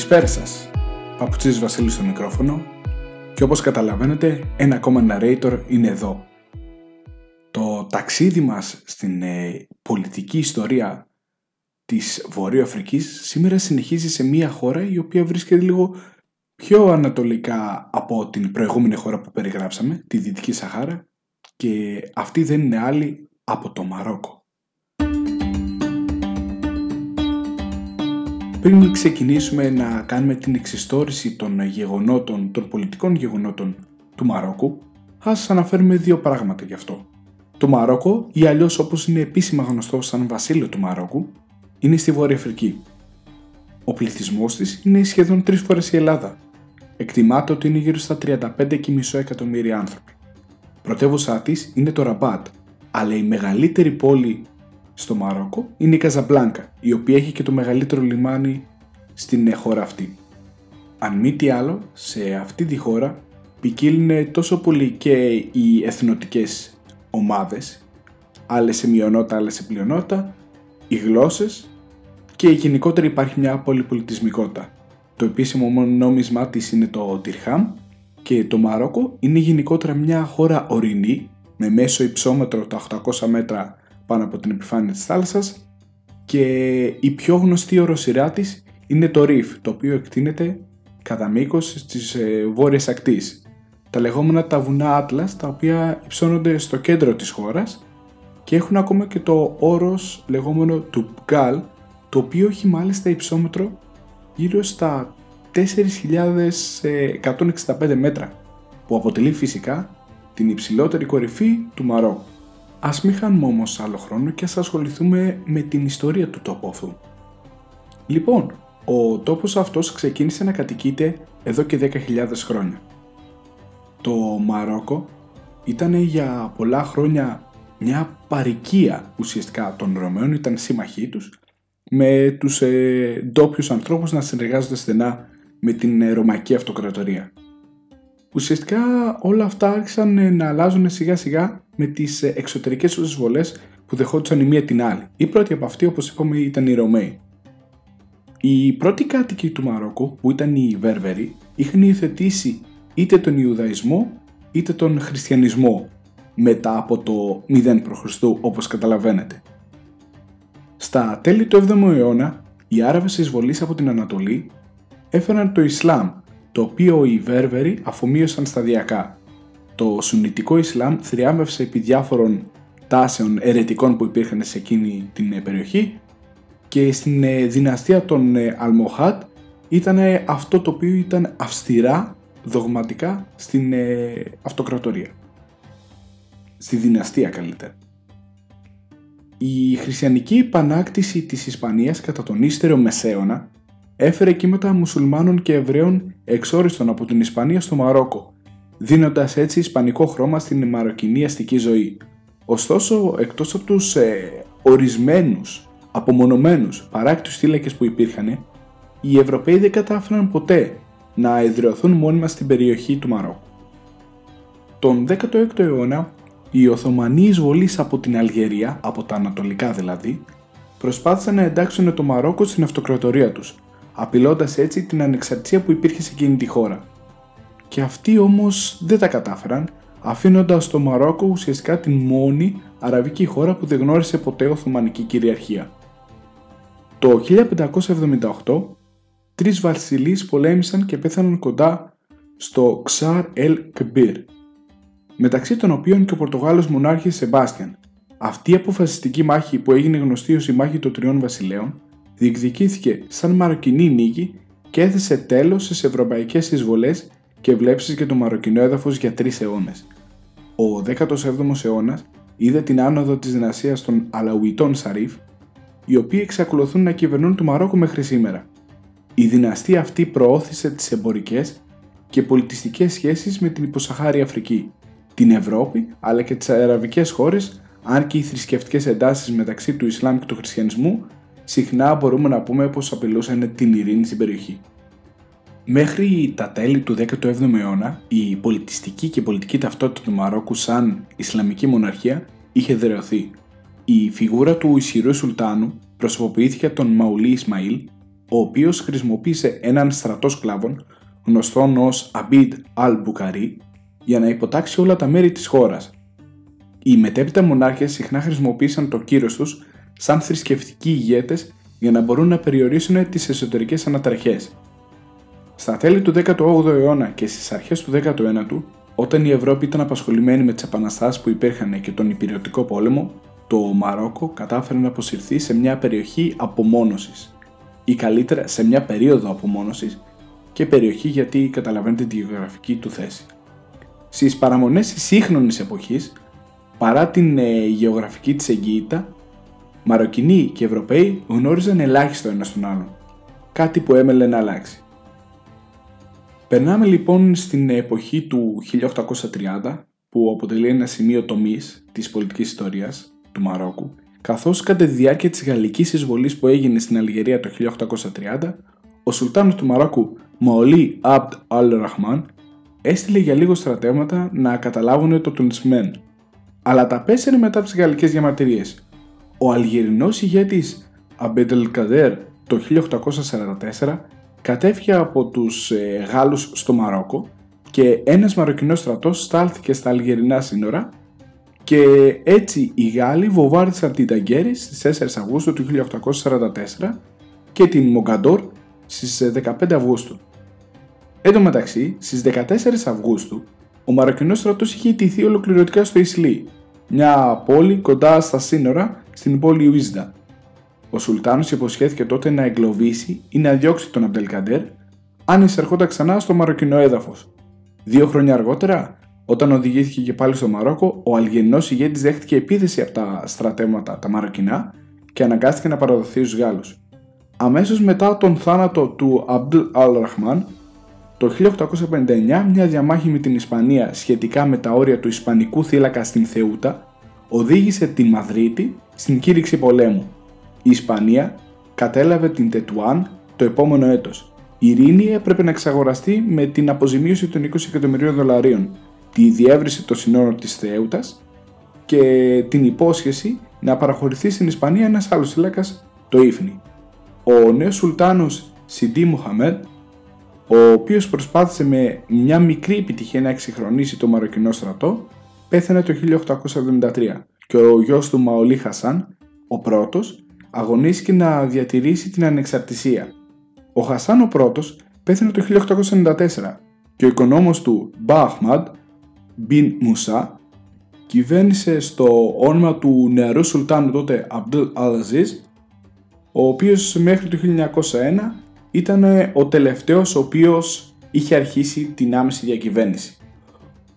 Καλησπέρα σας. Παπουτσής Βασίλης στο μικρόφωνο και όπως καταλαβαίνετε ένα ακόμα narrator είναι εδώ. Το ταξίδι μας στην ε, πολιτική ιστορία της Βορείου Αφρικής σήμερα συνεχίζει σε μια χώρα η οποία βρίσκεται λίγο πιο ανατολικά από την προηγούμενη χώρα που περιγράψαμε, τη Δυτική Σαχάρα και αυτή δεν είναι άλλη από το Μαρόκο. Πριν ξεκινήσουμε να κάνουμε την εξιστόρηση των γεγονότων, των πολιτικών γεγονότων του Μαρόκου, ας αναφέρουμε δύο πράγματα γι' αυτό. Το Μαρόκο, ή αλλιώς όπως είναι επίσημα γνωστό σαν βασίλειο του Μαρόκου, είναι στη Βόρεια Αφρική. Ο πληθυσμός της είναι σχεδόν τρεις φορές η Ελλάδα. Εκτιμάται ότι είναι γύρω στα 35,5 εκατομμύρια άνθρωποι. Πρωτεύουσά της είναι το Ραμπάτ, αλλά η μεγαλύτερη πόλη στο Μαρόκο είναι η Καζαμπλάνκα, η οποία έχει και το μεγαλύτερο λιμάνι στην χώρα αυτή. Αν μη τι άλλο, σε αυτή τη χώρα ποικίλουν τόσο πολύ και οι εθνοτικές ομάδες, άλλες σε μειονότητα, άλλες σε πλειονότητα, οι γλώσσες και γενικότερα υπάρχει μια πολυπολιτισμικότητα. Το επίσημο νόμισμά της είναι το Τυρχάμ και το Μαρόκο είναι γενικότερα μια χώρα ορεινή με μέσο υψόμετρο τα 800 μέτρα πάνω από την επιφάνεια της θάλασσας και η πιο γνωστή οροσυρά της είναι το Ρίφ, το οποίο εκτείνεται κατά μήκος της ε, βόρειας ακτής. Τα λεγόμενα τα βουνά Άτλας, τα οποία υψώνονται στο κέντρο της χώρας και έχουν ακόμα και το όρος λεγόμενο του Πγκάλ, το οποίο έχει μάλιστα υψόμετρο γύρω στα 4.165 μέτρα, που αποτελεί φυσικά την υψηλότερη κορυφή του Μαρόκου. Ας μην χάνουμε όμως άλλο χρόνο και ας ασχοληθούμε με την ιστορία του τόπου αυτού. Λοιπόν, ο τόπος αυτός ξεκίνησε να κατοικείται εδώ και 10.000 χρόνια. Το Μαρόκο ήταν για πολλά χρόνια μια παρικία ουσιαστικά των Ρωμαίων, ήταν σύμμαχοί τους, με τους ε, ντόπιους ανθρώπους να συνεργάζονται στενά με την ε, Ρωμαϊκή Αυτοκρατορία. Ουσιαστικά όλα αυτά άρχισαν ε, να αλλάζουν σιγά σιγά με τις ε, εξωτερικές τους εισβολές που δεχόντουσαν η μία την άλλη. Η πρώτη από αυτή, όπως είπαμε, ήταν οι Ρωμαίοι. Οι πρώτοι κάτοικοι του Μαρόκου, που ήταν οι Βέρβεροι, είχαν υιοθετήσει είτε τον Ιουδαϊσμό είτε τον Χριστιανισμό μετά από το 0 π.Χ. όπως καταλαβαίνετε. Στα τέλη του 7ου αιώνα, οι Άραβες εισβολείς από την Ανατολή έφεραν το Ισλάμ, το οποίο οι Βέρβεροι αφομοίωσαν σταδιακά το Σουνιτικό Ισλάμ θριάμβευσε επί διάφορων τάσεων ερετικών που υπήρχαν σε εκείνη την ε, περιοχή και στην ε, δυναστεία των ε, Αλμοχάτ ήταν αυτό το οποίο ήταν αυστηρά δογματικά στην αυτοκρατορία. Στη δυναστεία καλύτερα. Η χριστιανική επανάκτηση της Ισπανίας κατά τον ύστερο Μεσαίωνα έφερε κύματα μουσουλμάνων και Εβραίων εξόριστον από την Ισπανία στο Μαρόκο δίνοντας έτσι ισπανικό χρώμα στην μαροκινή αστική ζωή. Ωστόσο, εκτός από τους ε, ορισμένους, απομονωμένους παράκτιους θύλακες που υπήρχαν, οι Ευρωπαίοι δεν κατάφεραν ποτέ να εδραιωθούν μόνιμα στην περιοχή του Μαρόκου. Τον 16ο αιώνα, οι Οθωμανοί εισβολείς από την Αλγερία, από τα Ανατολικά δηλαδή, προσπάθησαν να εντάξουν το Μαρόκο στην αυτοκρατορία τους, απειλώντας έτσι την ανεξαρτησία που υπήρχε σε εκείνη τη χώρα και αυτοί όμως δεν τα κατάφεραν, αφήνοντας το Μαρόκο ουσιαστικά την μόνη αραβική χώρα που δεν γνώρισε ποτέ Οθωμανική κυριαρχία. Το 1578, τρεις βασιλείς πολέμησαν και πέθαναν κοντά στο Ξάρ Ελ Κμπίρ, μεταξύ των οποίων και ο Πορτογάλος μονάρχης Σεμπάστιαν. Αυτή η αποφασιστική μάχη που έγινε γνωστή ως η μάχη των τριών βασιλέων διεκδικήθηκε σαν μαροκινή νίκη και έθεσε τέλος στις ευρωπαϊκές εισβολές και βλέψεις και το μαροκινό έδαφος για τρεις αιώνες. Ο 17ος αιώνας είδε την άνοδο της δυναστείας των Αλαουιτών Σαρίφ, οι οποίοι εξακολουθούν να κυβερνούν το Μαρόκο μέχρι σήμερα. Η δυναστεία αυτή προώθησε τις εμπορικές και πολιτιστικές σχέσεις με την υποσαχάρη Αφρική, την Ευρώπη αλλά και τις αραβικές χώρες αν και οι θρησκευτικές εντάσεις μεταξύ του Ισλάμ και του Χριστιανισμού συχνά μπορούμε να πούμε πως απειλούσαν την ειρήνη στην περιοχή. Μέχρι τα τέλη του 17ου αιώνα, η πολιτιστική και πολιτική ταυτότητα του Μαρόκου σαν Ισλαμική μοναρχία είχε δρεωθεί. Η φιγούρα του ισχυρού Σουλτάνου προσωποποιήθηκε από τον Μαουλί Ισμαήλ, ο οποίος χρησιμοποίησε έναν στρατό σκλάβων, γνωστόν ως Abid al-Bukhari, για να υποτάξει όλα τα μέρη της χώρας. Οι μετέπειτα μονάρχες συχνά χρησιμοποίησαν το κύρος τους σαν θρησκευτικοί ηγέτες για να μπορούν να περιορίσουν τις εσωτερικές ανατραχές. Στα τέλη του 18ου αιώνα και στις αρχές του 19ου, όταν η Ευρώπη ήταν απασχολημένη με τις επαναστάσεις που υπήρχαν και τον υπηρετικό πόλεμο, το Μαρόκο κατάφερε να αποσυρθεί σε μια περιοχή απομόνωσης ή καλύτερα σε μια περίοδο απομόνωσης και περιοχή γιατί καταλαβαίνετε τη γεωγραφική του θέση. Στις παραμονές της σύγχρονης εποχής, παρά την ε, γεωγραφική της εγκύτητα, Μαροκινοί και Ευρωπαίοι γνώριζαν ελάχιστο ένα τον άλλον, κάτι που έμελε να αλλάξει. Περνάμε λοιπόν στην εποχή του 1830 που αποτελεί ένα σημείο τομής της πολιτικής ιστορίας του Μαρόκου καθώς κατά τη διάρκεια της γαλλικής εισβολής που έγινε στην Αλγερία το 1830 ο Σουλτάνος του Μαρόκου Μαολί Αμπτ Αλ Ραχμάν έστειλε για λίγο στρατεύματα να καταλάβουν το Τουνισμέν αλλά τα πέσανε μετά από τις γαλλικές διαμαρτυρίες. Ο Αλγερινός ηγέτης Αμπέντελ Καδέρ το 1844 κατέφυγε από τους ε, Γάλλους στο Μαρόκο και ένας Μαροκινός στρατός στάλθηκε στα Αλγερινά σύνορα και έτσι οι Γάλλοι βομβάρδισαν την Ταγκέρι στις 4 Αυγούστου του 1844 και την Μογκαντόρ στις 15 Αυγούστου. Εν τω μεταξύ, στις 14 Αυγούστου, ο Μαροκινός στρατός είχε ιτηθεί ολοκληρωτικά στο Ισλί, μια πόλη κοντά στα σύνορα στην πόλη Ουίζδα. Ο Σουλτάνος υποσχέθηκε τότε να εγκλωβίσει ή να διώξει τον Αμπτελκαντέρ αν εισερχόταν ξανά στο μαροκινό έδαφος. Δύο χρόνια αργότερα, όταν οδηγήθηκε και πάλι στο Μαρόκο, ο Αλγερινό ηγέτης δέχτηκε επίθεση από τα στρατεύματα τα Μαροκινά και αναγκάστηκε να παραδοθεί στους Γάλλους. Αμέσως μετά τον θάνατο του Αμπτ Αλ Ραχμάν, το 1859 μια διαμάχη με την Ισπανία σχετικά με τα όρια του Ισπανικού θύλακα στην Θεούτα οδήγησε τη Μαδρίτη στην κήρυξη πολέμου. Η Ισπανία κατέλαβε την Τετουάν το επόμενο έτος. Η ειρήνη έπρεπε να εξαγοραστεί με την αποζημίωση των 20 εκατομμυρίων δολαρίων, τη διεύρυνση των συνόρων της Θεούτας και την υπόσχεση να παραχωρηθεί στην Ισπανία ένας άλλος θύλακας, το Ήφνη. Ο νέος Σουλτάνος Σιντί Μουχαμέτ, ο οποίος προσπάθησε με μια μικρή επιτυχία να εξυγχρονίσει το Μαροκινό στρατό, πέθανε το 1873 και ο γιος του Μαολί Χασάν, ο πρώτος, αγωνίστηκε να διατηρήσει την ανεξαρτησία. Ο Χασάν ο πρώτος πέθανε το 1894 και ο οικονόμος του Μπαχμαντ Μπιν Μουσά κυβέρνησε στο όνομα του νεαρού Σουλτάνου τότε Αμπτουλ Αλαζίζ ο οποίος μέχρι το 1901 ήταν ο τελευταίος ο οποίος είχε αρχίσει την άμεση διακυβέρνηση.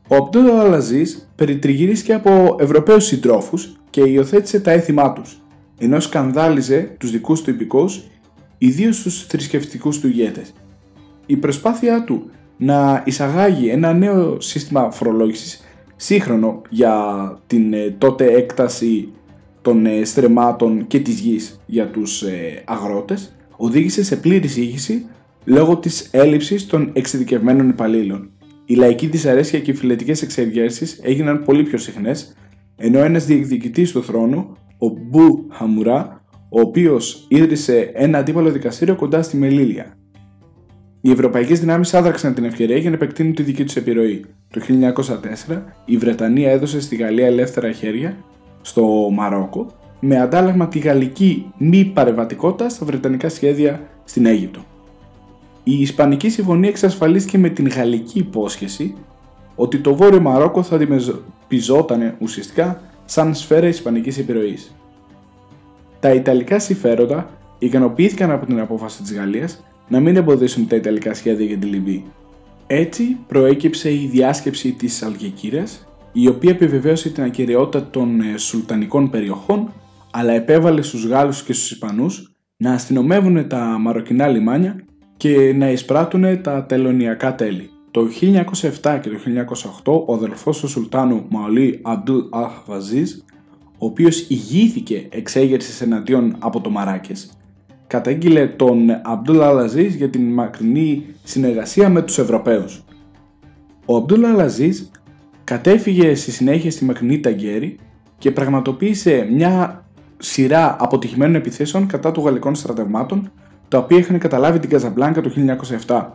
Ο Αμπτούλ Αλαζίζ περιτριγυρίστηκε από Ευρωπαίους συντρόφους και υιοθέτησε τα έθιμά τους, ενώ σκανδάλιζε τους δικούς του υπηκόους, ιδίως τους θρησκευτικούς του ηγέτες. Η προσπάθειά του να εισαγάγει ένα νέο σύστημα φορολόγησης σύγχρονο για την ε, τότε έκταση των ε, στρεμάτων και της γης για τους ε, αγρότες οδήγησε σε πλήρη σύγχυση λόγω της έλλειψης των εξειδικευμένων υπαλλήλων. Η λαϊκή δυσαρέσκεια και οι φιλετικές εξεργέρσεις έγιναν πολύ πιο συχνές ενώ ένας διεκδικητής του θρόνου, ο Μπου Χαμουρά, ο οποίος ίδρυσε ένα αντίπαλο δικαστήριο κοντά στη Μελίλια. Οι ευρωπαϊκές δυνάμεις άδραξαν την ευκαιρία για να επεκτείνουν τη δική τους επιρροή. Το 1904 η Βρετανία έδωσε στη Γαλλία ελεύθερα χέρια στο Μαρόκο με αντάλλαγμα τη γαλλική μη παρεμβατικότητα στα βρετανικά σχέδια στην Αίγυπτο. Η Ισπανική Συμφωνία εξασφαλίστηκε με την γαλλική υπόσχεση ότι το Βόρειο Μαρόκο θα αντιμετωπιζόταν ουσιαστικά σαν σφαίρα ισπανικής επιρροής. Τα Ιταλικά συμφέροντα ικανοποιήθηκαν από την απόφαση της Γαλλίας να μην εμποδίσουν τα Ιταλικά σχέδια για τη Λιβύη. Έτσι προέκυψε η διάσκεψη της Αλγεκύρας, η οποία επιβεβαίωσε την ακυρεότητα των ε, σουλτανικών περιοχών, αλλά επέβαλε στους Γάλλους και στους Ισπανούς να αστυνομεύουν τα μαροκινά λιμάνια και να εισπράττουν τα τελωνιακά τέλη. Το 1907 και το 1908 ο αδελφός του Σουλτάνου Μαολί Αμπτούλ Αχβαζίζ, ο οποίος ηγήθηκε εξέγερσης εναντίον από το Μαράκες, κατέγγειλε τον Αμπτούλ Αλαζίζ για την μακρινή συνεργασία με τους Ευρωπαίους. Ο Αμπτούλ Αλαζίζ κατέφυγε στη συνέχεια στη μακρινή Ταγκέρη και πραγματοποίησε μια σειρά αποτυχημένων επιθέσεων κατά των γαλλικών στρατευμάτων τα οποία είχαν καταλάβει την Καζαμπλάνκα το 1907,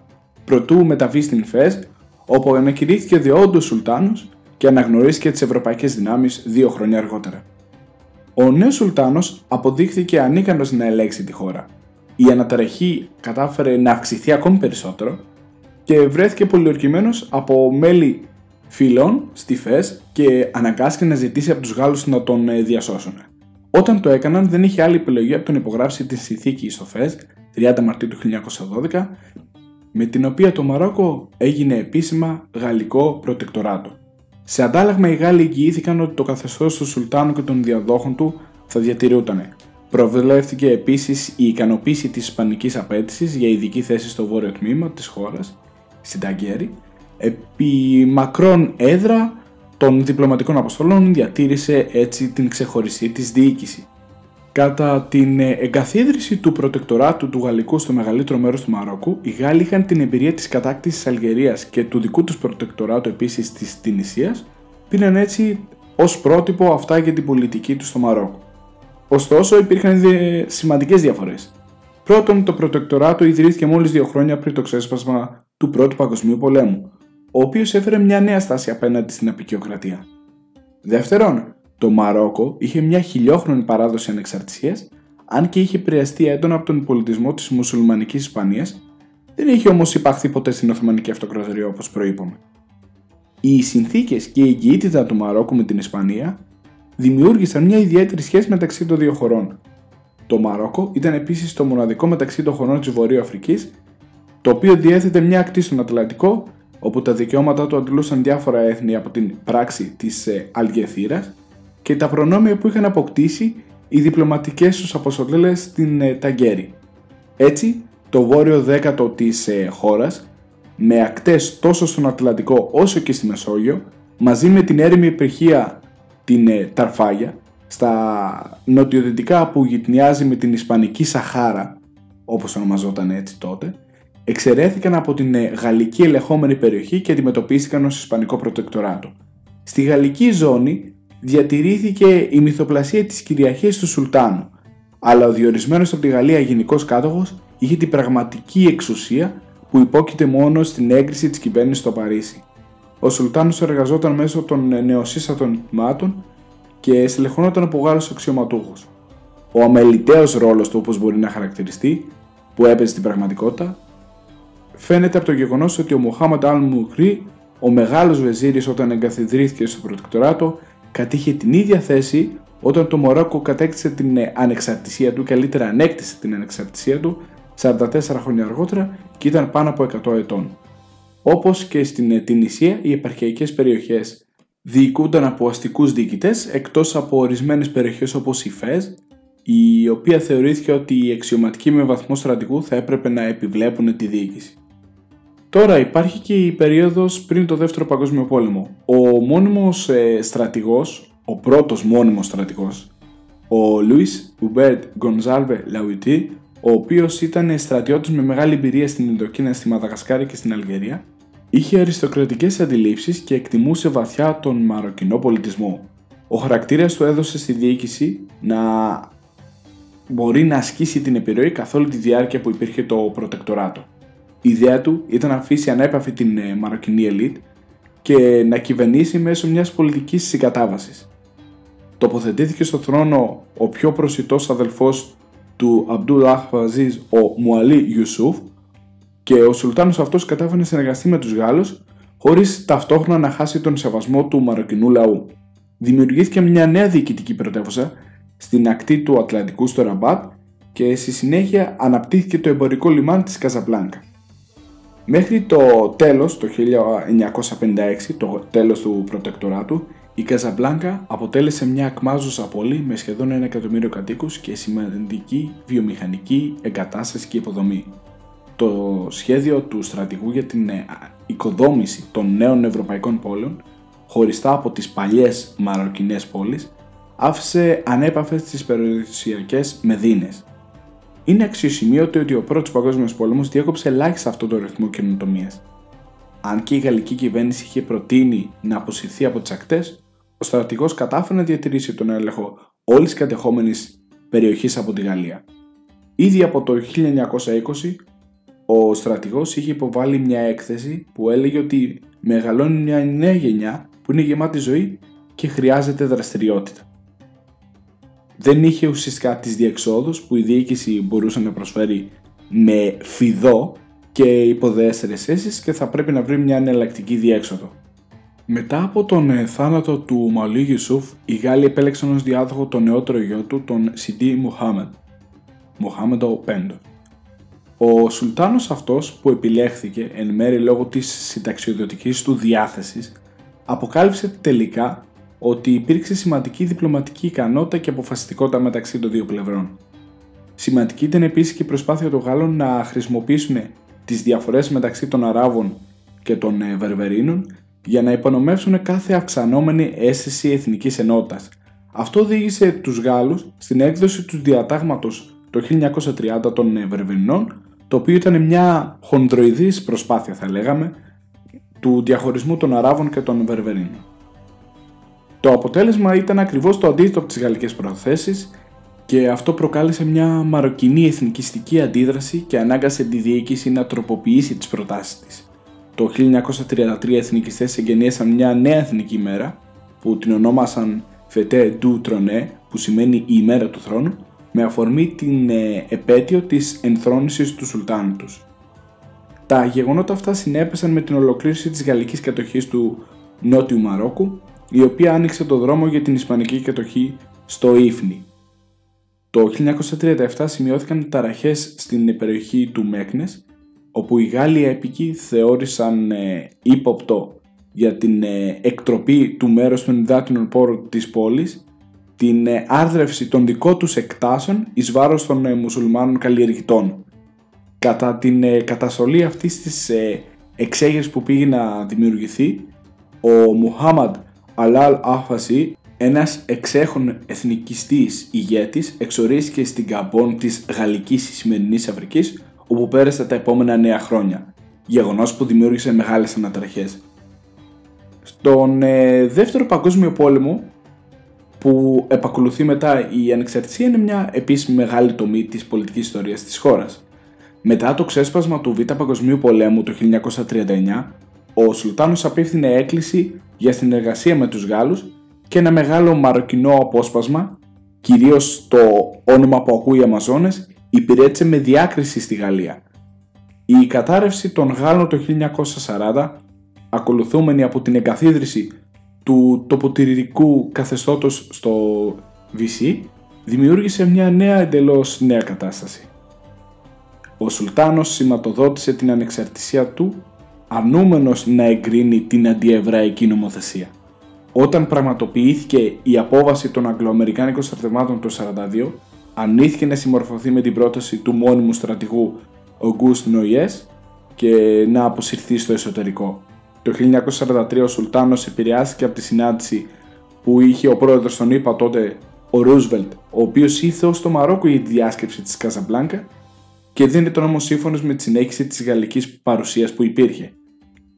προτού μεταβεί στην Φες, όπου ανακηρύχθηκε διόντω Σουλτάνος και αναγνωρίστηκε τις ευρωπαϊκές δυνάμεις δύο χρόνια αργότερα. Ο νέος Σουλτάνος αποδείχθηκε ανίκανος να ελέγξει τη χώρα. Η αναταραχή κατάφερε να αυξηθεί ακόμη περισσότερο και βρέθηκε πολιορκημένος από μέλη φίλων στη ΦΕΣ και αναγκάστηκε να ζητήσει από τους Γάλλους να τον ε, διασώσουν. Όταν το έκαναν, δεν είχε άλλη επιλογή από τον υπογράψει τη συνθήκη στο ΦΕΣ 30 Μαρτίου του 1912, με την οποία το Μαρόκο έγινε επίσημα γαλλικό προτεκτοράτο. Σε αντάλλαγμα, οι Γάλλοι εγγυήθηκαν ότι το καθεστώς του Σουλτάνου και των διαδόχων του θα διατηρούταν. Προβλέφθηκε επίσης η ικανοποίηση της Ισπανικής απέτησης για ειδική θέση στο βόρειο τμήμα της χώρας, στην Ταγκέρη, επί μακρόν έδρα των διπλωματικών αποστολών διατήρησε έτσι την ξεχωριστή της διοίκηση. Κατά την εγκαθίδρυση του προτεκτοράτου του Γαλλικού στο μεγαλύτερο μέρος του Μαρόκου, οι Γάλλοι είχαν την εμπειρία της κατάκτησης Αλγερίας και του δικού τους προτεκτοράτου επίσης της Τινησίας, πήραν έτσι ως πρότυπο αυτά για την πολιτική τους στο Μαρόκο. Ωστόσο υπήρχαν σημαντικές διαφορές. Πρώτον, το προτεκτοράτο ιδρύθηκε μόλις δύο χρόνια πριν το ξέσπασμα του Πρώτου Παγκοσμίου Πολέμου, ο οποίος έφερε μια νέα στάση απέναντι στην απεικιοκρατία. Δεύτερον, το Μαρόκο είχε μια χιλιόχρονη παράδοση ανεξαρτησίας, αν και είχε επηρεαστεί έντονα από τον πολιτισμό της μουσουλμανικής Ισπανίας, δεν είχε όμως υπαχθεί ποτέ στην Οθωμανική Αυτοκρατορία όπως προείπαμε. Οι συνθήκες και η εγκύτητα του Μαρόκου με την Ισπανία δημιούργησαν μια ιδιαίτερη σχέση μεταξύ των δύο χωρών. Το Μαρόκο ήταν επίσης το μοναδικό μεταξύ των χωρών της Βορείου Αφρικής, το οποίο διέθετε μια ακτή στον Ατλαντικό όπου τα δικαιώματά του αντλούσαν διάφορα έθνη από την πράξη της ε, Αλγεθήρας και τα προνόμια που είχαν αποκτήσει οι διπλωματικές τους αποστολές στην ε, Ταγκέρη. Έτσι, το βόρειο δέκατο της ε, χώρας, με ακτές τόσο στον Ατλαντικό όσο και στη Μεσόγειο, μαζί με την έρημη επαρχία την ε, Ταρφάγια, στα νοτιοδυτικά που γυτνιάζει με την Ισπανική Σαχάρα, όπως ονομαζόταν έτσι τότε, εξαιρέθηκαν από την ε, γαλλική ελεγχόμενη περιοχή και αντιμετωπίστηκαν ως Ισπανικό προτεκτοράτο. Στη γαλλική ζώνη διατηρήθηκε η μυθοπλασία της κυριαρχίας του Σουλτάνου, αλλά ο διορισμένος από τη Γαλλία γενικός κάτοχος είχε την πραγματική εξουσία που υπόκειται μόνο στην έγκριση της κυβέρνησης στο Παρίσι. Ο Σουλτάνος εργαζόταν μέσω των ε, νεοσύστατων τμήματων και στελεχωνόταν από Γάλλους αξιωματούχους. Ο αμεληταίος ρόλος του όπως μπορεί να χαρακτηριστεί, που έπαιζε στην πραγματικότητα, φαίνεται από το γεγονός ότι ο Μοχάμαντ Αλ Μουκρί, ο μεγάλος βεζίρης όταν εγκαθιδρύθηκε στο προτεκτοράτο, κατήχε την ίδια θέση όταν το Μωρόκο κατέκτησε την ανεξαρτησία του, καλύτερα ανέκτησε την ανεξαρτησία του 44 χρόνια αργότερα και ήταν πάνω από 100 ετών. Όπως και στην Τινησία, οι επαρχιακές περιοχές διοικούνταν από αστικούς διοικητές εκτός από ορισμένες περιοχές όπως η Φεζ, η οποία θεωρήθηκε ότι οι αξιωματικοί με βαθμό στρατηγού θα έπρεπε να επιβλέπουν τη διοίκηση. Τώρα υπάρχει και η περίοδος πριν το δεύτερο παγκόσμιο πόλεμο. Ο μόνιμος ε, στρατηγός, ο πρώτος μόνιμος στρατηγός, ο Λουίς Ουμπέρτ Γκονζάλβε Λαουιτή, ο οποίος ήταν στρατιώτης με μεγάλη εμπειρία στην Ινδοκίνα, στη Μαδαγασκάρη και στην Αλγερία, είχε αριστοκρατικές αντιλήψεις και εκτιμούσε βαθιά τον μαροκινό πολιτισμό. Ο χαρακτήρας του έδωσε στη διοίκηση να μπορεί να ασκήσει την επιρροή καθ' όλη τη διάρκεια που υπήρχε το προτεκτοράτο. Η ιδέα του ήταν να αφήσει ανέπαφη την ε, μαροκινή ελίτ και να κυβερνήσει μέσω μιας πολιτικής συγκατάβασης. Τοποθετήθηκε στο θρόνο ο πιο προσιτός αδελφός του Αμπτούλ Αχβαζίζ, ο Μουαλί Ιουσούφ, και ο Σουλτάνος αυτός κατάφερε να συνεργαστεί με τους Γάλλους χωρίς ταυτόχρονα να χάσει τον σεβασμό του μαροκινού λαού. Δημιουργήθηκε μια νέα διοικητική πρωτεύουσα στην ακτή του Ατλαντικού στο Ραμπάτ και στη συνέχεια αναπτύχθηκε το εμπορικό λιμάνι της Καζαμπλάνκα. Μέχρι το τέλος, το 1956, το τέλος του προτεκτοράτου, η Καζαμπλάνκα αποτέλεσε μια ακμάζουσα πόλη με σχεδόν ένα εκατομμύριο κατοίκους και σημαντική βιομηχανική εγκατάσταση και υποδομή. Το σχέδιο του στρατηγού για την ε, οικοδόμηση των νέων ευρωπαϊκών πόλεων, χωριστά από τις παλιές μαροκινές πόλεις, άφησε ανέπαφες τις περιουσιακές μεδίνες, είναι αξιοσημείωτο ότι ο πρώτος Παγκόσμιος Πόλεμος διέκοψε ελάχιστα αυτό το ρυθμό καινοτομίας. Αν και η γαλλική κυβέρνηση είχε προτείνει να αποσυρθεί από τις ακτές, ο στρατηγός κατάφερε να διατηρήσει τον έλεγχο όλης της κατεχόμενης περιοχής από τη Γαλλία. Ήδη από το 1920 ο στρατηγός είχε υποβάλει μια έκθεση που έλεγε ότι μεγαλώνει μια νέα γενιά που είναι γεμάτη ζωή και χρειάζεται δραστηριότητα. Δεν είχε ουσιαστικά τις διεξόδους που η διοίκηση μπορούσε να προσφέρει με φιδό και υποδέστερες θέσεις και θα πρέπει να βρει μια εναλλακτική διέξοδο. Μετά από τον ε, θάνατο του Μαλού Γιουσούφ, οι Γάλλοι επέλεξαν ως διάδοχο τον νεότερο γιο του, τον Σιντί Μουχάμεντ, Μοχάμεντ ο Πέντος. Ο Σουλτάνος αυτός που επιλέχθηκε εν μέρει λόγω της συνταξιοδοτικής του διάθεσης αποκάλυψε τελικά ότι υπήρξε σημαντική διπλωματική ικανότητα και αποφασιστικότητα μεταξύ των δύο πλευρών. Σημαντική ήταν επίσης και η προσπάθεια των Γάλλων να χρησιμοποιήσουν τις διαφορές μεταξύ των Αράβων και των ε, Βερβερίνων για να υπονομεύσουν κάθε αυξανόμενη αίσθηση εθνικής ενότητας. Αυτό οδήγησε τους Γάλλους στην έκδοση του διατάγματος το 1930 των ε, Βερβερινών το οποίο ήταν μια χονδροειδής προσπάθεια θα λέγαμε του διαχωρισμού των Αράβων και των Βερβερίνων. Το αποτέλεσμα ήταν ακριβώς το αντίθετο από τις γαλλικές προθέσεις και αυτό προκάλεσε μια μαροκινή εθνικιστική αντίδραση και ανάγκασε τη διοίκηση να τροποποιήσει τις προτάσεις της. Το 1933 οι εθνικιστές εγγενίασαν μια νέα εθνική μέρα που την ονόμασαν Fête du Trône που σημαίνει η ημέρα του θρόνου με αφορμή την ε, επέτειο της ενθρόνησης του Σουλτάνου τους. Τα γεγονότα αυτά συνέπεσαν με την ολοκλήρωση της γαλλικής κατοχής του Νότιου Μαρόκου, η οποία άνοιξε το δρόμο για την Ισπανική κατοχή στο Ήφνη. Το 1937 σημειώθηκαν ταραχές στην περιοχή του Μέκνες, όπου οι Γάλλοι έπικοι θεώρησαν ε, ύποπτο για την ε, εκτροπή του μέρους των υδάτινων πόρων της πόλης την ε, άρδρευση των δικών τους εκτάσεων εις βάρος των ε, μουσουλμάνων καλλιεργητών. Κατά την ε, καταστολή αυτής της εξέγερσης που πήγε να δημιουργηθεί, ο Μουχάμαντ Αλάλ Αφασί, ένας εξέχων εθνικιστής ηγέτης, εξορίστηκε στην Καμπόν της Γαλλικής σημερινής Αφρικής, όπου πέρασε τα επόμενα νέα χρόνια, γεγονός που δημιούργησε μεγάλες αναταραχές. Στον δεύτερο παγκόσμιο πόλεμο, που επακολουθεί μετά η ανεξαρτησία είναι μια επίσημη μεγάλη τομή της πολιτικής ιστορίας της χώρας. Μετά το ξέσπασμα του Β' Παγκοσμίου Πολέμου το 1939, ο Σουλτάνος απίφθινε έκκληση για συνεργασία με τους Γάλλους και ένα μεγάλο μαροκινό απόσπασμα, κυρίως το όνομα που ακούει οι Αμαζόνες, υπηρέτησε με διάκριση στη Γαλλία. Η κατάρρευση των Γάλλων το 1940, ακολουθούμενη από την εγκαθίδρυση του τοποτηρητικού καθεστώτος στο VC δημιούργησε μια νέα εντελώς νέα κατάσταση. Ο Σουλτάνος σηματοδότησε την ανεξαρτησία του ανούμενος να εγκρίνει την αντιεβραϊκή νομοθεσία. Όταν πραγματοποιήθηκε η απόβαση των Αγγλοαμερικάνικων στρατευμάτων το 1942, ανήθηκε να συμμορφωθεί με την πρόταση του μόνιμου στρατηγού Ογκούστ Νοϊές και να αποσυρθεί στο εσωτερικό. Το 1943 ο Σουλτάνος επηρεάστηκε από τη συνάντηση που είχε ο πρόεδρος των ΗΠΑ τότε ο Ρούσβελτ, ο οποίος ήρθε στο Μαρόκο για τη διάσκεψη της Καζαμπλάνκα και δεν ήταν όμως σύμφωνος με τη συνέχιση της γαλλικής παρουσίας που υπήρχε.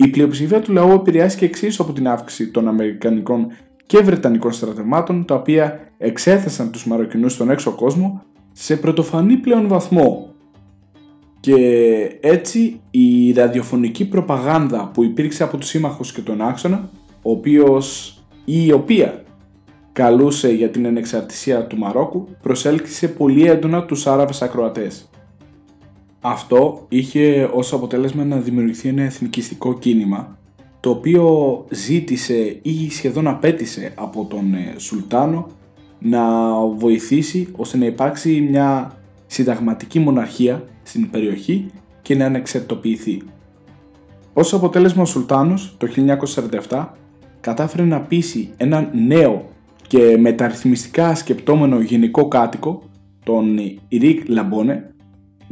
Η πλειοψηφία του λαού επηρεάστηκε εξίσου από την αύξηση των Αμερικανικών και Βρετανικών στρατευμάτων, τα οποία εξέθεσαν τους Μαροκινούς στον έξω κόσμο σε πρωτοφανή πλέον βαθμό και έτσι η ραδιοφωνική προπαγάνδα που υπήρξε από τους σύμμαχους και τον άξονα, ο οποίος ή η οποία καλούσε για την ανεξαρτησία του Μαρόκου, προσέλκυσε πολύ έντονα τους Άραβες ακροατές. Αυτό είχε ως αποτέλεσμα να δημιουργηθεί ένα εθνικιστικό κίνημα, το οποίο ζήτησε ή σχεδόν απέτησε από τον ε, Σουλτάνο να βοηθήσει ώστε να υπάρξει μια συνταγματική μοναρχία στην περιοχή και να ανεξαρτητοποιηθεί. Ως αποτέλεσμα ο Σουλτάνος το 1947 κατάφερε να πείσει έναν νέο και μεταρρυθμιστικά σκεπτόμενο γενικό κάτοικο, τον Ιρίκ Λαμπόνε,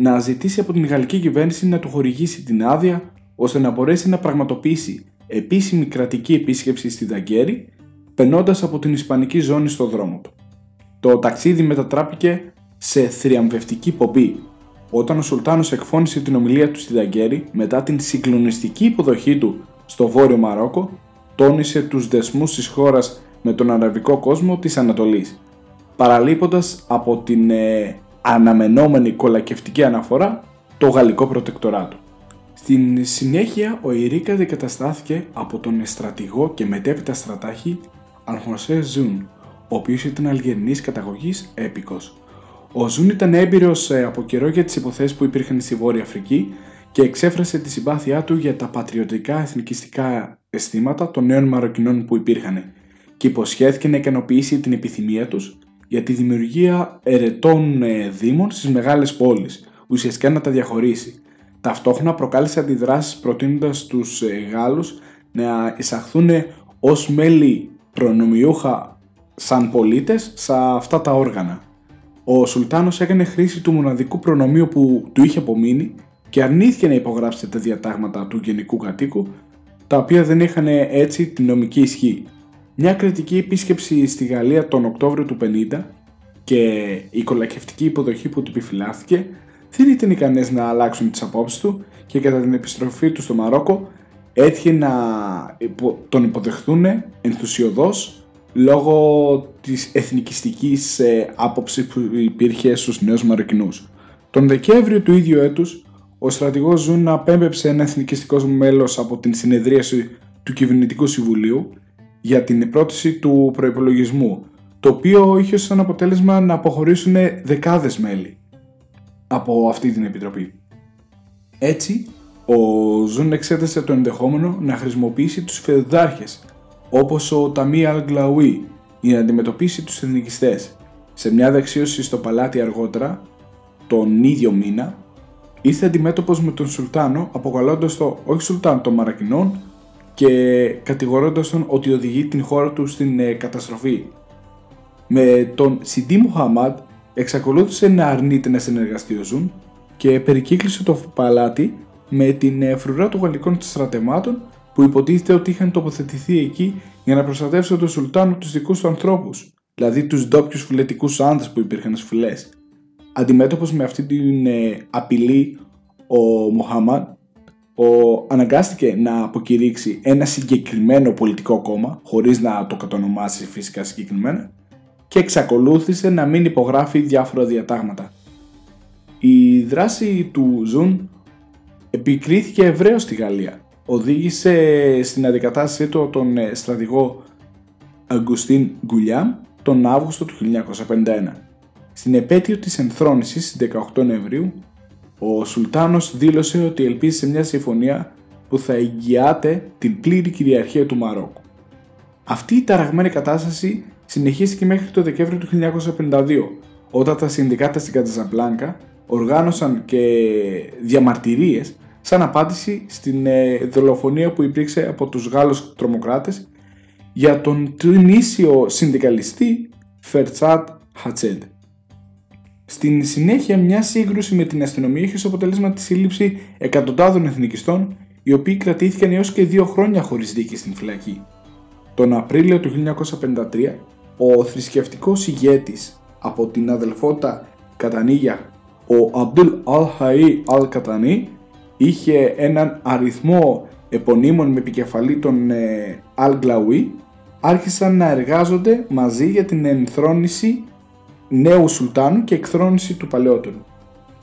να ζητήσει από την γαλλική κυβέρνηση να του χορηγήσει την άδεια ώστε να μπορέσει να πραγματοποιήσει επίσημη κρατική επίσκεψη στη Δαγκέρη, περνώντας από την Ισπανική ζώνη στο δρόμο του. Το ταξίδι μετατράπηκε σε θριαμβευτική πομπή όταν ο Σουλτάνος εκφώνησε την ομιλία του στη Δαγκέρη μετά την συγκλονιστική υποδοχή του στο Βόρειο Μαρόκο, τόνισε τους δεσμούς της χώρας με τον αραβικό κόσμο της Ανατολής, παραλείποντας από την ε, αναμενόμενη κολακευτική αναφορά το γαλλικό προτεκτοράτο. Στην συνέχεια ο Ιρίκα αντικαταστάθηκε από τον στρατηγό και μετέπειτα στρατάχη Αλχοσέ Ζουν, ο οποίος ήταν αλγερινής καταγωγής έπικος. Ο Ζουν ήταν έμπειρος ε, από καιρό για τις υποθέσεις που υπήρχαν στη Βόρεια Αφρική και εξέφρασε τη συμπάθειά του για τα πατριωτικά εθνικιστικά αισθήματα των νέων Μαροκινών που υπήρχαν και υποσχέθηκε να ικανοποιήσει την επιθυμία τους για τη δημιουργία ερετών ε, δήμων στις μεγάλες πόλεις, ουσιαστικά να τα διαχωρίσει. Ταυτόχρονα προκάλεσε αντιδράσεις προτείνοντας τους ε, Γάλλους να εισαχθούν ως μέλη προνομιούχα σαν πολίτες σε αυτά τα όργανα. Ο Σουλτάνος έκανε χρήση του μοναδικού προνομίου που του είχε απομείνει και αρνήθηκε να υπογράψει τα διατάγματα του γενικού κατοίκου, τα οποία δεν είχαν έτσι την νομική ισχύ. Μια κριτική επίσκεψη στη Γαλλία τον Οκτώβριο του 50 και η κολακευτική υποδοχή που του επιφυλάχθηκε δεν ήταν ικανές να αλλάξουν τις απόψεις του και κατά την επιστροφή του στο Μαρόκο έτυχε να τον υποδεχθούν ενθουσιοδός λόγω της εθνικιστικής ε, άποψης που υπήρχε στους νέους Μαροκινούς. Τον Δεκέμβριο του ίδιου έτους, ο στρατηγός Ζουν απέμπεψε ένα εθνικιστικός μέλος από την συνεδρίαση του Κυβερνητικού Συμβουλίου για την πρόταση του προϋπολογισμού, το οποίο είχε σαν αποτέλεσμα να αποχωρήσουν δεκάδες μέλη από αυτή την επιτροπή. Έτσι, ο Ζουν εξέτασε το ενδεχόμενο να χρησιμοποιήσει τους φεουδάρχες όπως ο Ταμί Αλγκλαουί για να αντιμετωπίσει τους εθνικιστές. Σε μια δεξίωση στο παλάτι αργότερα, τον ίδιο μήνα, ήρθε αντιμέτωπος με τον Σουλτάνο αποκαλώντας το όχι Σουλτάν των Μαρακινών και κατηγορώντας τον ότι οδηγεί την χώρα του στην ε, καταστροφή. Με τον Σιντί Μουχαμάντ εξακολούθησε να αρνείται να συνεργαστεί ο Ζουν και περικύκλωσε το παλάτι με την ε, φρουρά των γαλλικών στρατεμάτων που υποτίθεται ότι είχαν τοποθετηθεί εκεί για να προστατεύσουν τον Σουλτάνο τους δικούς του ανθρώπους, δηλαδή τους ντόπιους φυλετικούς άνδρες που υπήρχαν στις φυλές. Αντιμέτωπος με αυτή την ε, απειλή, ο Μοχάμαν ο, αναγκάστηκε να αποκηρύξει ένα συγκεκριμένο πολιτικό κόμμα, χωρίς να το κατονομάσει φυσικά συγκεκριμένα, και εξακολούθησε να μην υπογράφει διάφορα διατάγματα. Η δράση του Ζουν επικρίθηκε ευρέως στη Γαλλία. Οδήγησε στην αντικατάστασή του τον ε, στρατηγό Αγκουστίν Γκουλιάμ τον Αύγουστο του 1951. Στην επέτειο της ενθρόνησης στις 18 Νοεμβρίου, ο Σουλτάνος δήλωσε ότι ελπίζει σε μια συμφωνία που θα εγγυάται την πλήρη κυριαρχία του Μαρόκου. Αυτή η ταραγμένη κατάσταση συνεχίστηκε μέχρι το Δεκέμβριο του 1952, όταν τα συνδικάτα στην Κατζαμπλάνκα οργάνωσαν και διαμαρτυρίες σαν απάντηση στην ε, δολοφονία που υπήρξε από τους Γάλλους τρομοκράτες για τον τρινήσιο συνδικαλιστή Φερτσάτ Χατσέντ. Στην συνέχεια μια σύγκρουση με την αστυνομία είχε ως αποτέλεσμα τη σύλληψη εκατοντάδων εθνικιστών οι οποίοι κρατήθηκαν έως και δύο χρόνια χωρίς δίκη στην φυλακή. Τον Απρίλιο του 1953 ο θρησκευτικός ηγέτης από την αδελφότητα Κατανίγια ο Αμπτούλ Αλ-Χαΐ Αλ-Κατανί είχε έναν αριθμό επωνύμων με επικεφαλή τον ε, Αλ-Γκλαουί άρχισαν να εργάζονται μαζί για την ενθρόνηση νέου Σουλτάνου και εκθρόνηση του παλαιότερου.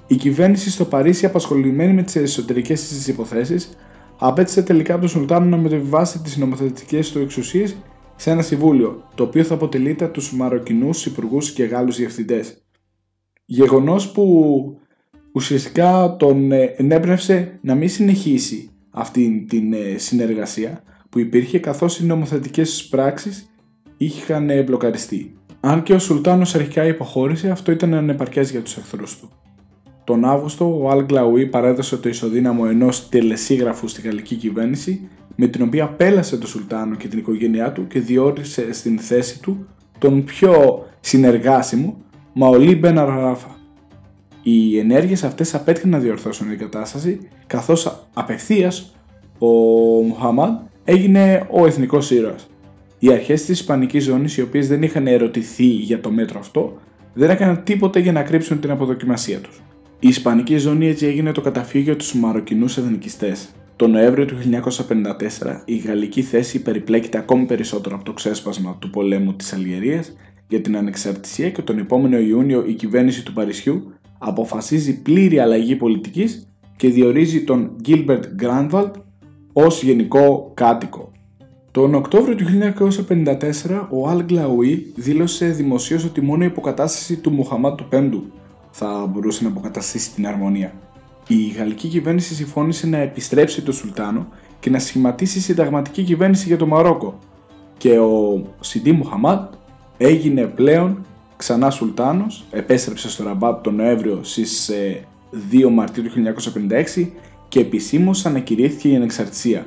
Η κυβέρνηση στο Παρίσι απασχολημένη με τις εσωτερικές της υποθέσεις απέτησε τελικά από τον Σουλτάνο να μετεβιβάσει τις νομοθετικές του εξουσίες σε ένα συμβούλιο, το οποίο θα αποτελείται από τους Μαροκινούς υπουργούς και Γάλλους διευθυντές. Γεγονός που ουσιαστικά τον ε, ενέπνευσε να μην συνεχίσει αυτή την ε, συνεργασία που υπήρχε καθώς οι νομοθετικές πράξεις είχαν ε, μπλοκαριστεί. Αν και ο Σουλτάνος αρχικά υποχώρησε, αυτό ήταν ανεπαρκές για τους εχθρούς του. Τον Αύγουστο, ο Αλ Γκλαουί παρέδωσε το ισοδύναμο ενός τελεσίγραφου στη γαλλική κυβέρνηση με την οποία πέλασε τον Σουλτάνο και την οικογένειά του και διόρισε στην θέση του τον πιο συνεργάσιμο Μαολί Μπεν Αραφά. Οι ενέργειες αυτές απέτυχαν να διορθώσουν την κατάσταση καθώς απευθείας ο Μουχαμάντ έγινε ο εθνικός ήρωας. Οι αρχές της Ισπανικής ζώνης οι οποίες δεν είχαν ερωτηθεί για το μέτρο αυτό δεν έκαναν τίποτα για να κρύψουν την αποδοκιμασία τους. Η Ισπανική ζώνη έτσι έγινε το καταφύγιο τους Μαροκινούς εθνικιστές το Νοέμβριο του 1954 η γαλλική θέση περιπλέκεται ακόμη περισσότερο από το ξέσπασμα του πολέμου της Αλγερίας για την ανεξαρτησία και τον επόμενο Ιούνιο η κυβέρνηση του Παρισιού αποφασίζει πλήρη αλλαγή πολιτικής και διορίζει τον Gilbert Grandwald ως γενικό κάτοικο. Τον Οκτώβριο του 1954 ο Αλ Γκλαουί δήλωσε δημοσίως ότι μόνο η υποκατάσταση του Μουχαμάτ του Πέμπτου θα μπορούσε να αποκαταστήσει την αρμονία. Η γαλλική κυβέρνηση συμφώνησε να επιστρέψει το Σουλτάνο και να σχηματίσει συνταγματική κυβέρνηση για το Μαρόκο και ο Σιντί Μουχαμάτ έγινε πλέον ξανά Σουλτάνος, επέστρεψε στο Ραμπάτ τον Νοέμβριο στις 2 ε, Μαρτίου του 1956 και επισήμως ανακηρύχθηκε η ανεξαρτησία.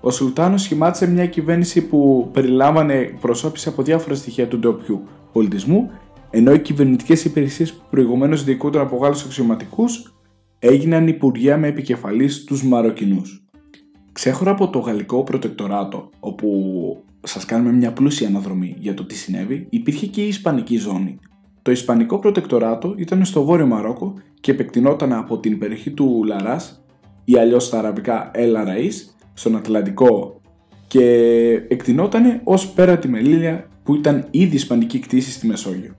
Ο Σουλτάνος σχημάτισε μια κυβέρνηση που περιλάμβανε προσώπηση από διάφορα στοιχεία του ντόπιου πολιτισμού, ενώ οι κυβερνητικές υπηρεσίες που προηγουμένως διοικούνταν από Γάλλους αξιωματικούς έγιναν υπουργεία με επικεφαλής τους Μαροκινούς. Ξέχωρα από το γαλλικό προτεκτοράτο, όπου σας κάνουμε μια πλούσια αναδρομή για το τι συνέβη, υπήρχε και η Ισπανική ζώνη. Το Ισπανικό προτεκτοράτο ήταν στο βόρειο Μαρόκο και επεκτηνόταν από την περιοχή του Λαράς ή αλλιώς στα αραβικά El Araís στον Ατλαντικό και εκτινόταν ως πέρα τη Μελίλια που ήταν ήδη ισπανική κτήση στη Μεσόγειο.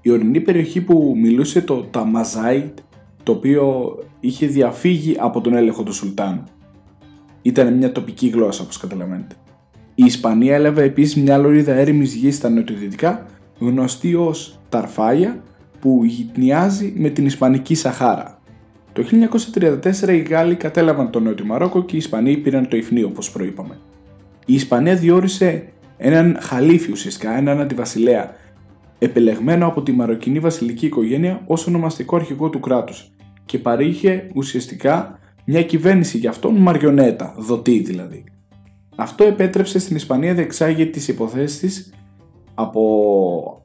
Η ορεινή περιοχή που μιλούσε το Ταμαζάιτ, το οποίο είχε διαφύγει από τον έλεγχο του Σουλτάνου. Ήταν μια τοπική γλώσσα όπως καταλαβαίνετε. Η Ισπανία έλαβε επίσης μια λωρίδα έρημης γης στα νοτιοδυτικά γνωστή ως Ταρφάγια που γυτνιάζει με την Ισπανική Σαχάρα το 1934 οι Γάλλοι κατέλαβαν το Νότιο Μαρόκο και οι Ισπανοί πήραν το Ιφνί όπως προείπαμε. Η Ισπανία διόρισε έναν χαλίφι ουσιαστικά, έναν αντιβασιλέα, επελεγμένο από τη μαροκινή βασιλική οικογένεια ως ονομαστικό αρχηγό του κράτους και παρήχε ουσιαστικά μια κυβέρνηση για αυτόν μαριονέτα, δοτή δηλαδή. Αυτό επέτρεψε στην Ισπανία διεξάγει τις υποθέσεις από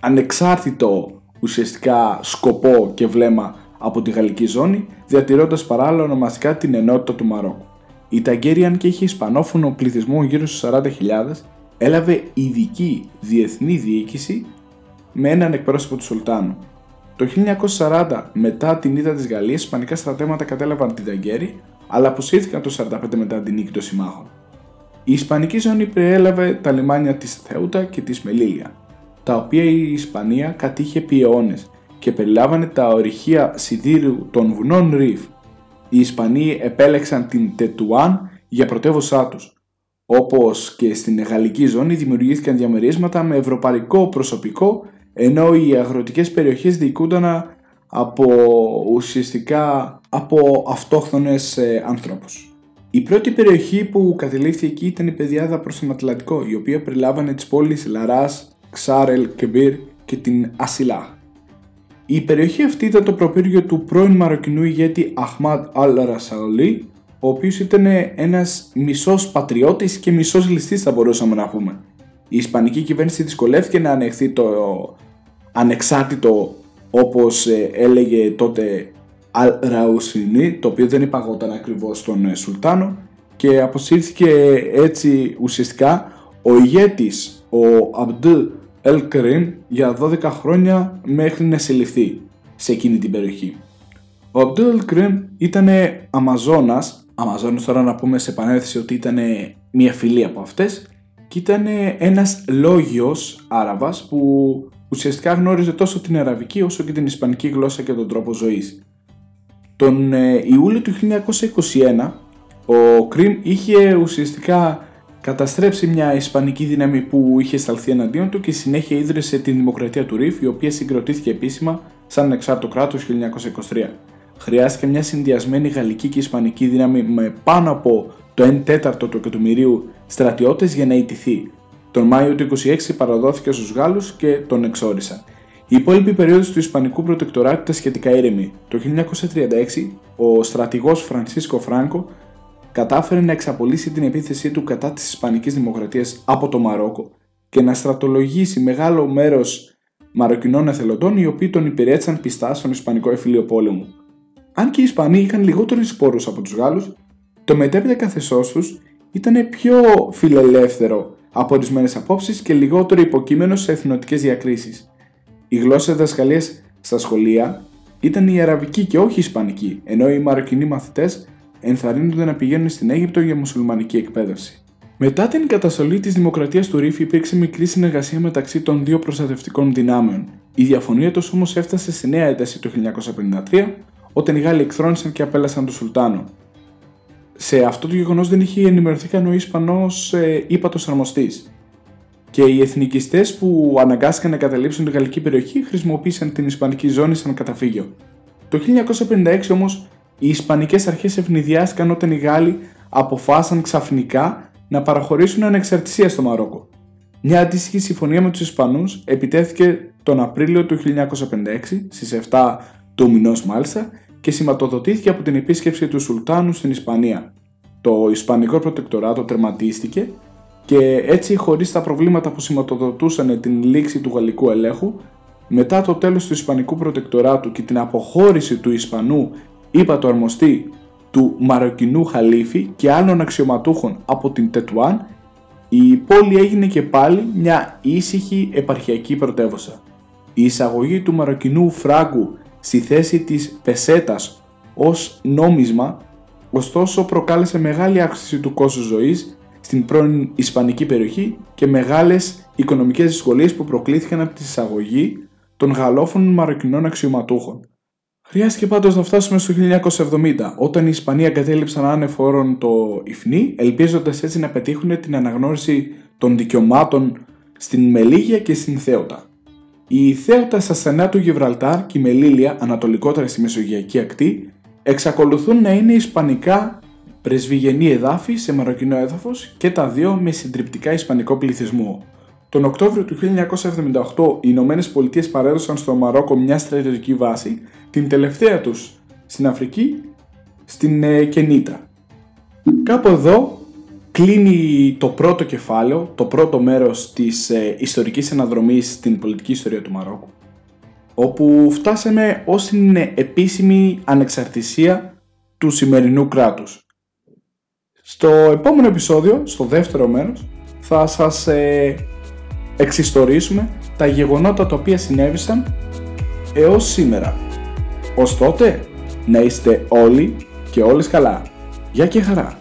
ανεξάρτητο ουσιαστικά σκοπό και βλέμμα από τη γαλλική ζώνη, διατηρώντας παράλληλα ονομαστικά την ενότητα του Μαρόκου. Η Ταγκέριαν και είχε ισπανόφωνο πληθυσμό γύρω στους 40.000, έλαβε ειδική διεθνή διοίκηση με έναν εκπρόσωπο του Σουλτάνου. Το 1940, μετά την ήττα της Γαλλίας, ισπανικά στρατεύματα κατέλαβαν την Ταγκέρη, αλλά αποσύρθηκαν το 1945 μετά την νίκη των συμμάχων. Η Ισπανική ζώνη περιέλαβε τα λιμάνια της Θεούτα και της Μελίλια, τα οποία η Ισπανία κατήχε επί αιώνες και περιλάμβανε τα ορυχεία σιδήρου των βουνών Ριφ. Οι Ισπανοί επέλεξαν την Τετουάν για πρωτεύωσά τους. Όπως και στην γαλλική ζώνη δημιουργήθηκαν διαμερίσματα με ευρωπαϊκό προσωπικό ενώ οι αγροτικές περιοχές διοικούνταν από ουσιαστικά από αυτόχθονες ε, ανθρώπους. Η πρώτη περιοχή που κατελήφθη εκεί ήταν η πεδιάδα προς τον Ατλαντικό, η οποία περιλάμβανε τις πόλεις Λαράς, Ξάρελ, Κεμπίρ και την Ασιλά. Η περιοχή αυτή ήταν το προπύργιο του πρώην Μαροκινού ηγέτη Αχμάτ Αλ Ρασαολί, ο οποίος ήταν ένας μισός πατριώτης και μισός ληστής, θα μπορούσαμε να πούμε. Η Ισπανική κυβέρνηση δυσκολεύτηκε να ανεχθεί το ανεξάρτητο όπως ε, έλεγε τότε Αλ Ραουσινί, το οποίο δεν υπαγόταν ακριβώς στον ε, Σουλτάνο και αποσύρθηκε έτσι ουσιαστικά ο ηγέτης, ο Αμπντ El Karim για 12 χρόνια μέχρι να συλληφθεί σε εκείνη την περιοχή. Ο Abdul El ήταν Αμαζόνας, Αμαζόνας τώρα να πούμε σε επανέθεση ότι ήταν μια φυλή από αυτές και ήταν ένας λόγιος Άραβας που ουσιαστικά γνώριζε τόσο την Αραβική όσο και την Ισπανική γλώσσα και τον τρόπο ζωής. Τον ε, Ιούλιο του 1921 ο Κρίμ είχε ουσιαστικά καταστρέψει μια ισπανική δύναμη που είχε σταλθεί εναντίον του και συνέχεια ίδρυσε την Δημοκρατία του Ριφ, η οποία συγκροτήθηκε επίσημα σαν ανεξάρτητο κράτος 1923. Χρειάστηκε μια συνδυασμένη γαλλική και ισπανική δύναμη με πάνω από το 1 τέταρτο του εκατομμυρίου στρατιώτες για να ιτηθεί. Τον Μάιο του 26 παραδόθηκε στους Γάλλους και τον εξόρισαν. Η υπόλοιπη περίοδο του Ισπανικού Προτεκτοράτου ήταν σχετικά ήρεμη. Το 1936 ο στρατηγός Φρανσίσκο Φράγκο κατάφερε να εξαπολύσει την επίθεσή του κατά της Ισπανικής Δημοκρατίας από το Μαρόκο και να στρατολογήσει μεγάλο μέρος Μαροκινών εθελοντών οι οποίοι τον υπηρέτησαν πιστά στον Ισπανικό εφηλίο πόλεμο. Αν και οι Ισπανοί είχαν λιγότερους σπόρους από τους Γάλλους, το μετέπειτα καθεστώς τους ήταν πιο φιλελεύθερο από ορισμένες απόψεις και λιγότερο υποκείμενο σε εθνοτικές διακρίσεις. Η γλώσσα διδασκαλία στα σχολεία ήταν η αραβική και όχι η ισπανική, ενώ οι μαροκινοί μαθητές ενθαρρύνονται να πηγαίνουν στην Αίγυπτο για μουσουλμανική εκπαίδευση. Μετά την καταστολή της Δημοκρατίας του Ρίφη υπήρξε μικρή συνεργασία μεταξύ των δύο προστατευτικών δυνάμεων. Η διαφωνία τους όμως έφτασε στη νέα ένταση το 1953, όταν οι Γάλλοι εκθρόνησαν και απέλασαν τον Σουλτάνο. Σε αυτό το γεγονός δεν είχε ενημερωθεί καν ο Ισπανός ε, ύπατος αρμοστής. Και οι εθνικιστές που αναγκάστηκαν να καταλήψουν τη γαλλική περιοχή χρησιμοποίησαν την Ισπανική ζώνη σαν καταφύγιο. Το 1956 όμως οι Ισπανικές αρχές ευνηδιάστηκαν όταν οι Γάλλοι αποφάσισαν ξαφνικά να παραχωρήσουν ανεξαρτησία στο Μαρόκο. Μια αντίστοιχη συμφωνία με τους Ισπανούς επιτέθηκε τον Απρίλιο του 1956, στις 7 του μηνός μάλιστα, και σηματοδοτήθηκε από την επίσκεψη του Σουλτάνου στην Ισπανία. Το Ισπανικό Προτεκτοράτο τερματίστηκε και έτσι χωρίς τα προβλήματα που σηματοδοτούσαν την λήξη του γαλλικού ελέγχου, μετά το τέλος του Ισπανικού Προτεκτοράτου και την αποχώρηση του Ισπανού είπα το αρμοστή του Μαροκινού Χαλίφη και άλλων αξιωματούχων από την Τετουάν, η πόλη έγινε και πάλι μια ήσυχη επαρχιακή πρωτεύουσα. Η εισαγωγή του Μαροκινού φράγκου στη θέση της πεσέτας ως νόμισμα, ωστόσο προκάλεσε μεγάλη αύξηση του κόστους ζωής στην πρώην Ισπανική περιοχή και μεγάλες οικονομικές δυσκολίες που προκλήθηκαν από τη εισαγωγή των γαλλόφωνων μαροκινών αξιωματούχων. Χρειάστηκε πάντως να φτάσουμε στο 1970, όταν οι Ισπανοί εγκατέλειψαν άνεφορον το Ιφνί, ελπίζοντας έτσι να πετύχουν την αναγνώριση των δικαιωμάτων στην Μελίγια και στην Θέοτα. Η Θέοτα στα στενά του Γιβραλτάρ και η Μελίλια, ανατολικότερα στη Μεσογειακή ακτή, εξακολουθούν να είναι ισπανικά πρεσβυγενή εδάφη σε μαροκινό έδαφος και τα δύο με συντριπτικά ισπανικό πληθυσμό. Τον Οκτώβριο του 1978 οι Ηνωμένες Πολιτείες παρέδωσαν στο Μαρόκο μια στρατιωτική βάση, την τελευταία τους στην Αφρική, στην ε, Κενίτρα. Κάπου εδώ κλείνει το πρώτο κεφάλαιο, το πρώτο μέρος της ε, ιστορικής αναδρομής στην πολιτική ιστορία του Μαρόκου, όπου φτάσαμε ως την επίσημη ανεξαρτησία του σημερινού κράτους. Στο επόμενο επεισόδιο, στο δεύτερο μέρος, θα σας ε, εξιστορήσουμε τα γεγονότα τα οποία συνέβησαν έως σήμερα. Ως τότε, να είστε όλοι και όλες καλά. Γεια και χαρά!